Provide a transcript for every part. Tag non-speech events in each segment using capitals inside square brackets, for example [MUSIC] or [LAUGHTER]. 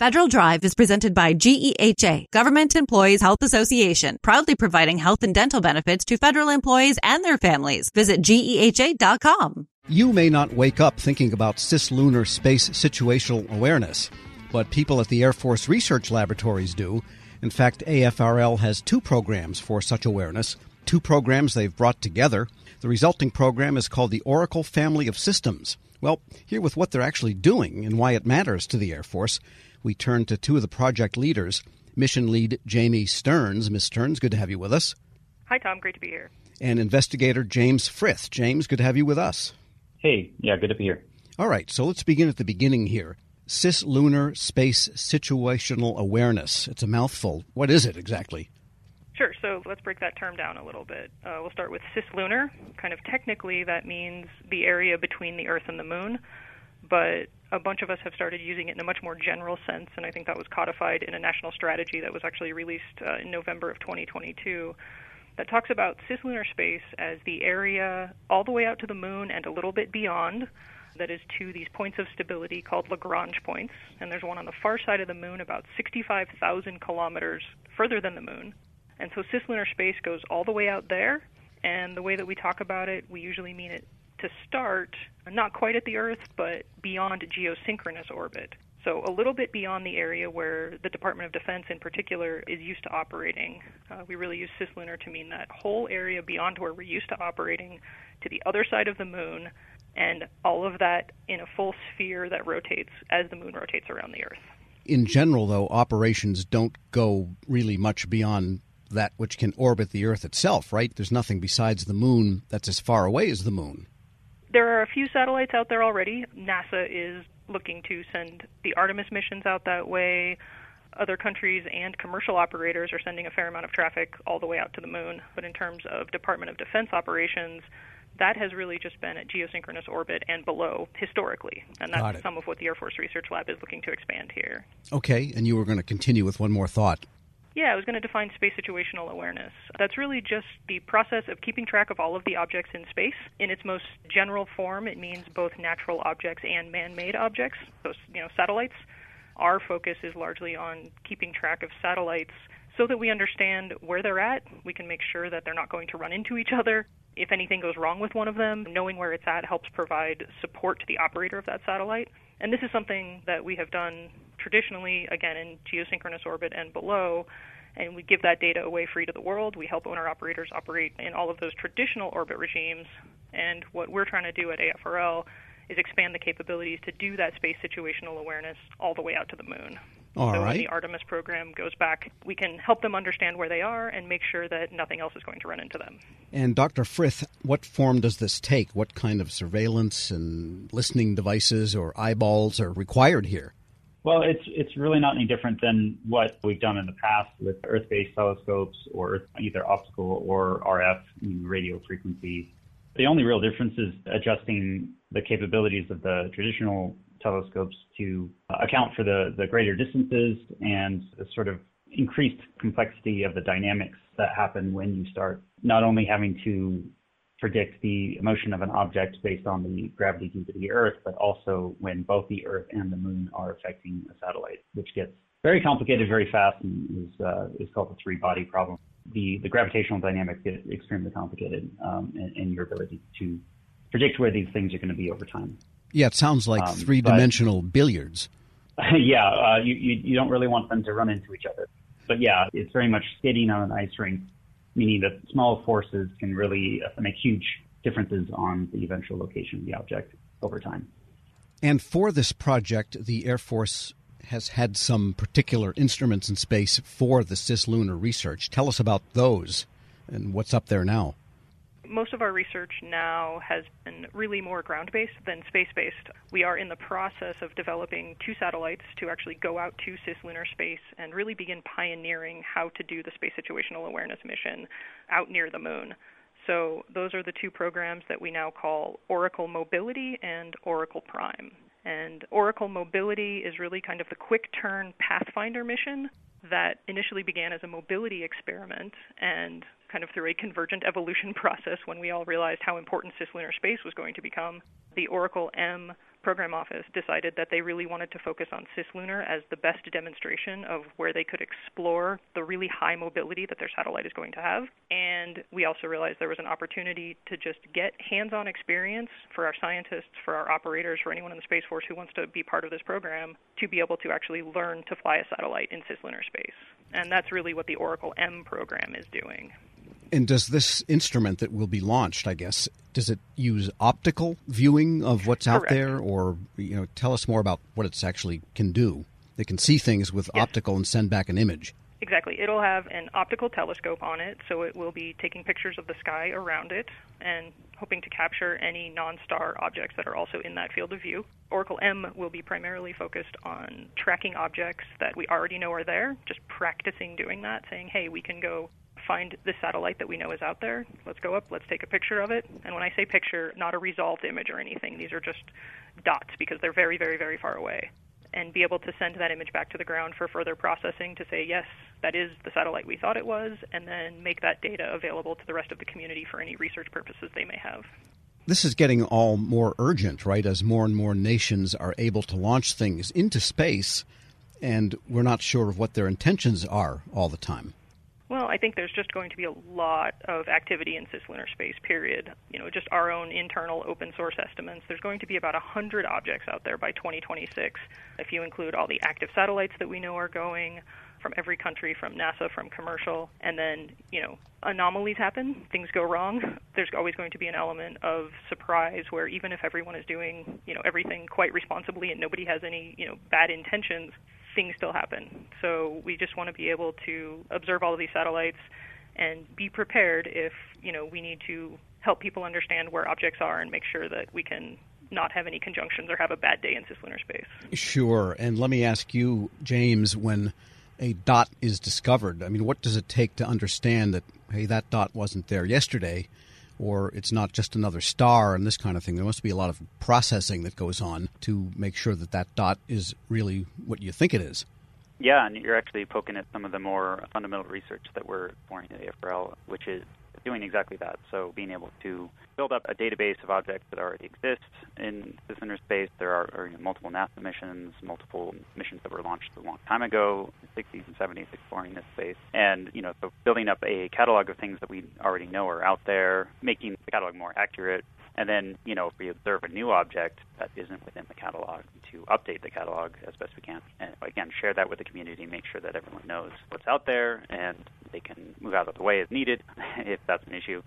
Federal Drive is presented by GEHA, Government Employees Health Association, proudly providing health and dental benefits to federal employees and their families. Visit GEHA.com. You may not wake up thinking about cislunar space situational awareness, but people at the Air Force Research Laboratories do. In fact, AFRL has two programs for such awareness, two programs they've brought together. The resulting program is called the Oracle Family of Systems. Well, here with what they're actually doing and why it matters to the Air Force, we turn to two of the project leaders. Mission lead Jaime Stearns. Ms. Stearns, good to have you with us. Hi, Tom. Great to be here. And investigator James Frith. James, good to have you with us. Hey, yeah, good to be here. All right, so let's begin at the beginning here. Cislunar Space Situational Awareness. It's a mouthful. What is it exactly? Sure. So let's break that term down a little bit. Uh, we'll start with cislunar. Kind of technically, that means the area between the Earth and the Moon but a bunch of us have started using it in a much more general sense, and I think that was codified in a national strategy that was actually released uh, in November of 2022 that talks about cislunar space as the area all the way out to the moon and a little bit beyond that is to these points of stability called Lagrange points. And there's one on the far side of the moon about 65,000 kilometers further than the moon. And so cislunar space goes all the way out there. And the way that we talk about it, we usually mean it to start not quite at the Earth, but beyond geosynchronous orbit. So, a little bit beyond the area where the Department of Defense, in particular, is used to operating. Uh, we really use cislunar to mean that whole area beyond where we're used to operating to the other side of the moon, and all of that in a full sphere that rotates as the moon rotates around the Earth. In general, though, operations don't go really much beyond that which can orbit the Earth itself, right? There's nothing besides the moon that's as far away as the moon. There are a few satellites out there already. NASA is looking to send the Artemis missions out that way. Other countries and commercial operators are sending a fair amount of traffic all the way out to the moon. But in terms of Department of Defense operations, that has really just been at geosynchronous orbit and below historically. And that's some of what the Air Force Research Lab is looking to expand here. Okay, and you were going to continue with one more thought. Yeah, I was going to define space situational awareness. That's really just the process of keeping track of all of the objects in space. In its most general form, it means both natural objects and man-made objects, those, you know, satellites. Our focus is largely on keeping track of satellites so that we understand where they're at. We can make sure that they're not going to run into each other. If anything goes wrong with one of them, knowing where it's at helps provide support to the operator of that satellite. And this is something that we have done traditionally, again, in geosynchronous orbit and below, and we give that data away free to the world. We help owner operators operate in all of those traditional orbit regimes. And what we're trying to do at AFRL is expand the capabilities to do that space situational awareness all the way out to the moon. All so right. when the Artemis program goes back, we can help them understand where they are and make sure that nothing else is going to run into them. And Dr. Frith, what form does this take? What kind of surveillance and listening devices or eyeballs are required here? Well, it's it's really not any different than what we've done in the past with Earth-based telescopes or either optical or RF radio frequencies. The only real difference is adjusting the capabilities of the traditional telescopes to account for the, the greater distances and the sort of increased complexity of the dynamics that happen when you start not only having to predict the motion of an object based on the gravity due to the Earth, but also when both the Earth and the Moon are affecting a satellite, which gets very complicated very fast and is uh, is called the three body problem. The the gravitational dynamics get extremely complicated um, in, in, your ability to predict where these things are going to be over time. Yeah, it sounds like um, three dimensional billiards. [LAUGHS] yeah, uh, you, you you don't really want them to run into each other. But yeah, it's very much skating on an ice rink meaning that small forces can really uh, make huge differences on the eventual location of the object over time. And for this project, the Air Force has had some particular instruments in space for the cislunar research. Tell us about those and what's up there now most of our research now has been really more ground based than space based. We are in the process of developing two satellites to actually go out to cislunar space and really begin pioneering how to do the space situational awareness mission out near the moon. So, those are the two programs that we now call Oracle Mobility and Oracle Prime. And Oracle Mobility is really kind of the quick turn Pathfinder mission that initially began as a mobility experiment and kind of through a convergent evolution [LAUGHS] process when we all realized how important cislunar space was going to become. The Oracle M program office decided that they really wanted to focus on cislunar as the best demonstration of where they could explore the really high mobility that their satellite is going to have. And we also realized there was an opportunity to just get hands on experience for our scientists, for our operators, for anyone in the Space Force who wants to be part of this program to be able to actually learn to fly a satellite in cislunar space. And that's really what the Oracle M program is doing. And does this instrument that will be launched, I guess, does it use optical viewing of what's out there, or you know, tell us more about what it's actually can do? It can see things with Yes. optical and send back an image. Exactly. It'll have an optical telescope on it, so it will be taking pictures of the sky around it and hoping to capture any non star objects that are also in that field of view. Oracle M will be primarily focused on tracking objects that we already know are there, just practicing doing that, saying, hey, we can go find the satellite that we know is out there. Let's go up, let's take a picture of it. And when I say picture, not a resolved image or anything, these are just dots because they're very, very, very far away and be able to send that image back to the ground for further processing to say, yes, that is the satellite we thought it was, and then make that data available to the rest of the community for any research purposes they may have. This is getting all more urgent, right? As more and more nations are able to launch things into space, and we're not sure of what their intentions are all the time. Well, I think there's just going to be a lot of activity in cislunar space, period. You know, just our own internal open source estimates. There's going to be about 100 objects out there by 2026, if you include all the active satellites that we know are going from every country, from NASA, from commercial. And then, you know, anomalies happen, things go wrong. There's always going to be an element of surprise where even if everyone is doing, you know, everything quite responsibly and nobody has any, you know, bad intentions, things still happen. So we just want to be able to observe all of these satellites and be prepared if, you know, we need to help people understand where objects are and make sure that we can not have any conjunctions or have a bad day in cislunar space. Sure. And let me ask you, James, when a dot is discovered, I mean, what does it take to understand that, hey, that dot wasn't there yesterday, or it's not just another star and this kind of thing? There must be a lot of processing that goes on to make sure that that dot is really what you think it is. Yeah, and you're actually poking at some of the more fundamental research that we're exploring at AFRL, which is doing exactly that. So being able to build up a database of objects that already exist in cislunar space. There are, are you know, multiple NASA missions, multiple missions that were launched a long time ago, 60s and 70s, exploring this space, and you know, so building up a catalog of things that we already know are out there, making the catalog more accurate, and then, you know, if we observe a new object that isn't within the catalog, to update the catalog as best we can. And again, share that with the community, make sure that everyone knows what's out there and they can move out of the way as needed [LAUGHS] if that's an issue.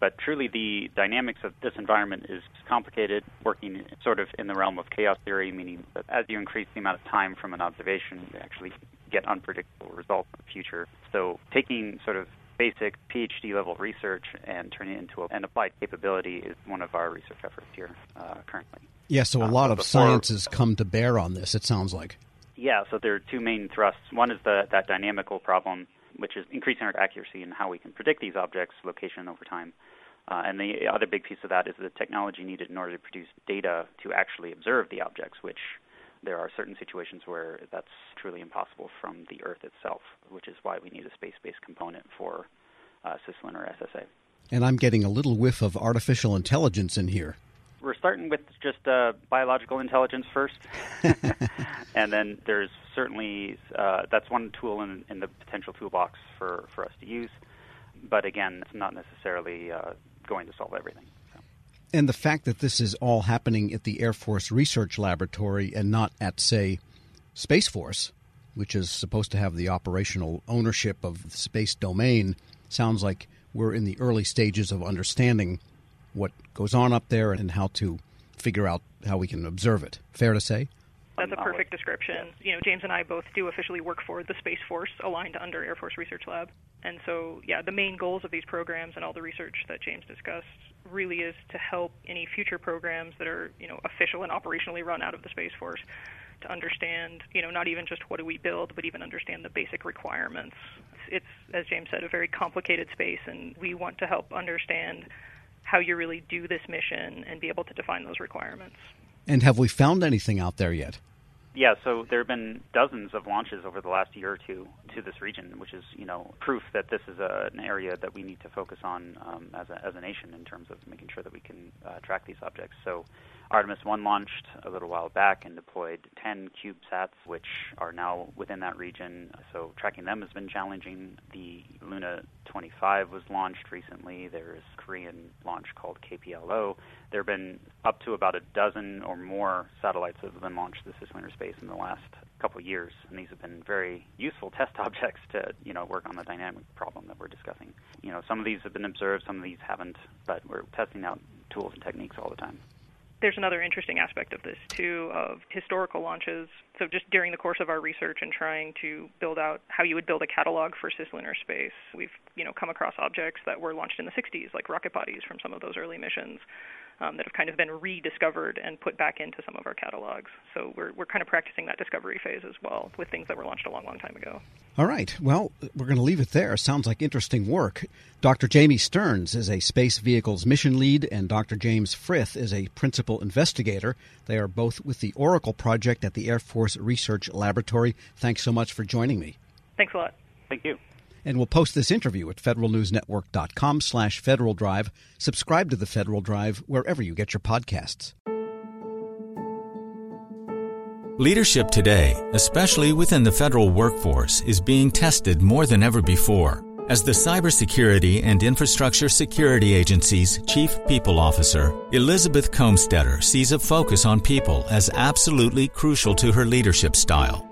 But truly, the dynamics of this environment is complicated, working sort of in the realm of chaos theory, meaning that as you increase the amount of time from an observation, you actually get unpredictable results in the future. So taking sort of basic PhD level research and turning it into an applied capability is one of our research efforts here uh, currently. Yeah, so a Um, lot so of before- science has come to bear on this, it sounds like. Yeah, so there are two main thrusts. One is the, that dynamical problem, which is increasing our accuracy in how we can predict these objects' location over time. Uh, and the other big piece of that is the technology needed in order to produce data to actually observe the objects, which there are certain situations where that's truly impossible from the Earth itself, which is why we need a space-based component for uh, cislunar SSA. And I'm getting a little whiff of artificial intelligence in here. We're starting with just uh, biological intelligence first, [LAUGHS] [LAUGHS] and then there's certainly uh, that's one tool in, in the potential toolbox for, for us to use. But again, it's not necessarily uh, going to solve everything. And the fact that this is all happening at the Air Force Research Laboratory and not at, say, Space Force, which is supposed to have the operational ownership of the space domain, sounds like we're in the early stages of understanding what goes on up there and how to figure out how we can observe it. Fair to say? That's a Knowledge. perfect description. You know, James and I both do officially work for the Space Force, aligned under Air Force Research Lab. And so, yeah, the main goals of these programs and all the research that James discussed really is to help any future programs that are, you know, official and operationally run out of the Space Force to understand, you know, not even just what do we build, but even understand the basic requirements. It's, as James said, a very complicated space, and we want to help understand how you really do this mission and be able to define those requirements. And have we found anything out there yet? Yeah, so there have been dozens of launches over the last year or two to this region, which is you know proof that this is a, an area that we need to focus on um, as, a, as a nation in terms of making sure that we can uh, track these objects. So Artemis 1 launched a little while back and deployed 10 CubeSats, which are now within that region. So tracking them has been challenging. The Luna 25 was launched recently. There's a Korean launch called KPLO. There have been up to about a dozen or more satellites that have been launched to cislunar space in the last couple of years, and these have been very useful [LAUGHS] test objects to you know work on the dynamic problem that we're discussing. You know, some of these have been observed, some of these haven't, but we're testing out tools and techniques all the time there's another interesting aspect of this too of historical launches. So just during the course of our research and trying to build out how you would build a catalog for cislunar space we've you know come across objects that were launched in the 60s like rocket bodies from some of those early missions um, that have kind of been rediscovered and put back into some of our catalogs. So we're, we're kind of practicing that discovery phase as well with things that were launched a long, long time ago. All right. Well, we're going to leave it there. Sounds like interesting work. Dr. Jaime Stearns is a space vehicles mission lead, and Dr. James Frith is a principal investigator. They are both with the Oracle project at the Air Force Research Laboratory. Thanks so much for joining me. Thanks a lot. Thank you. And we'll post this interview at federalnewsnetwork.com slash Federal Drive. Subscribe to the Federal Drive wherever you get your podcasts. Leadership today, especially within the federal workforce, is being tested more than ever before. As the Cybersecurity and Infrastructure Security Agency's Chief People Officer, Elizabeth Kolmstetter sees a focus on people as absolutely crucial to her leadership style.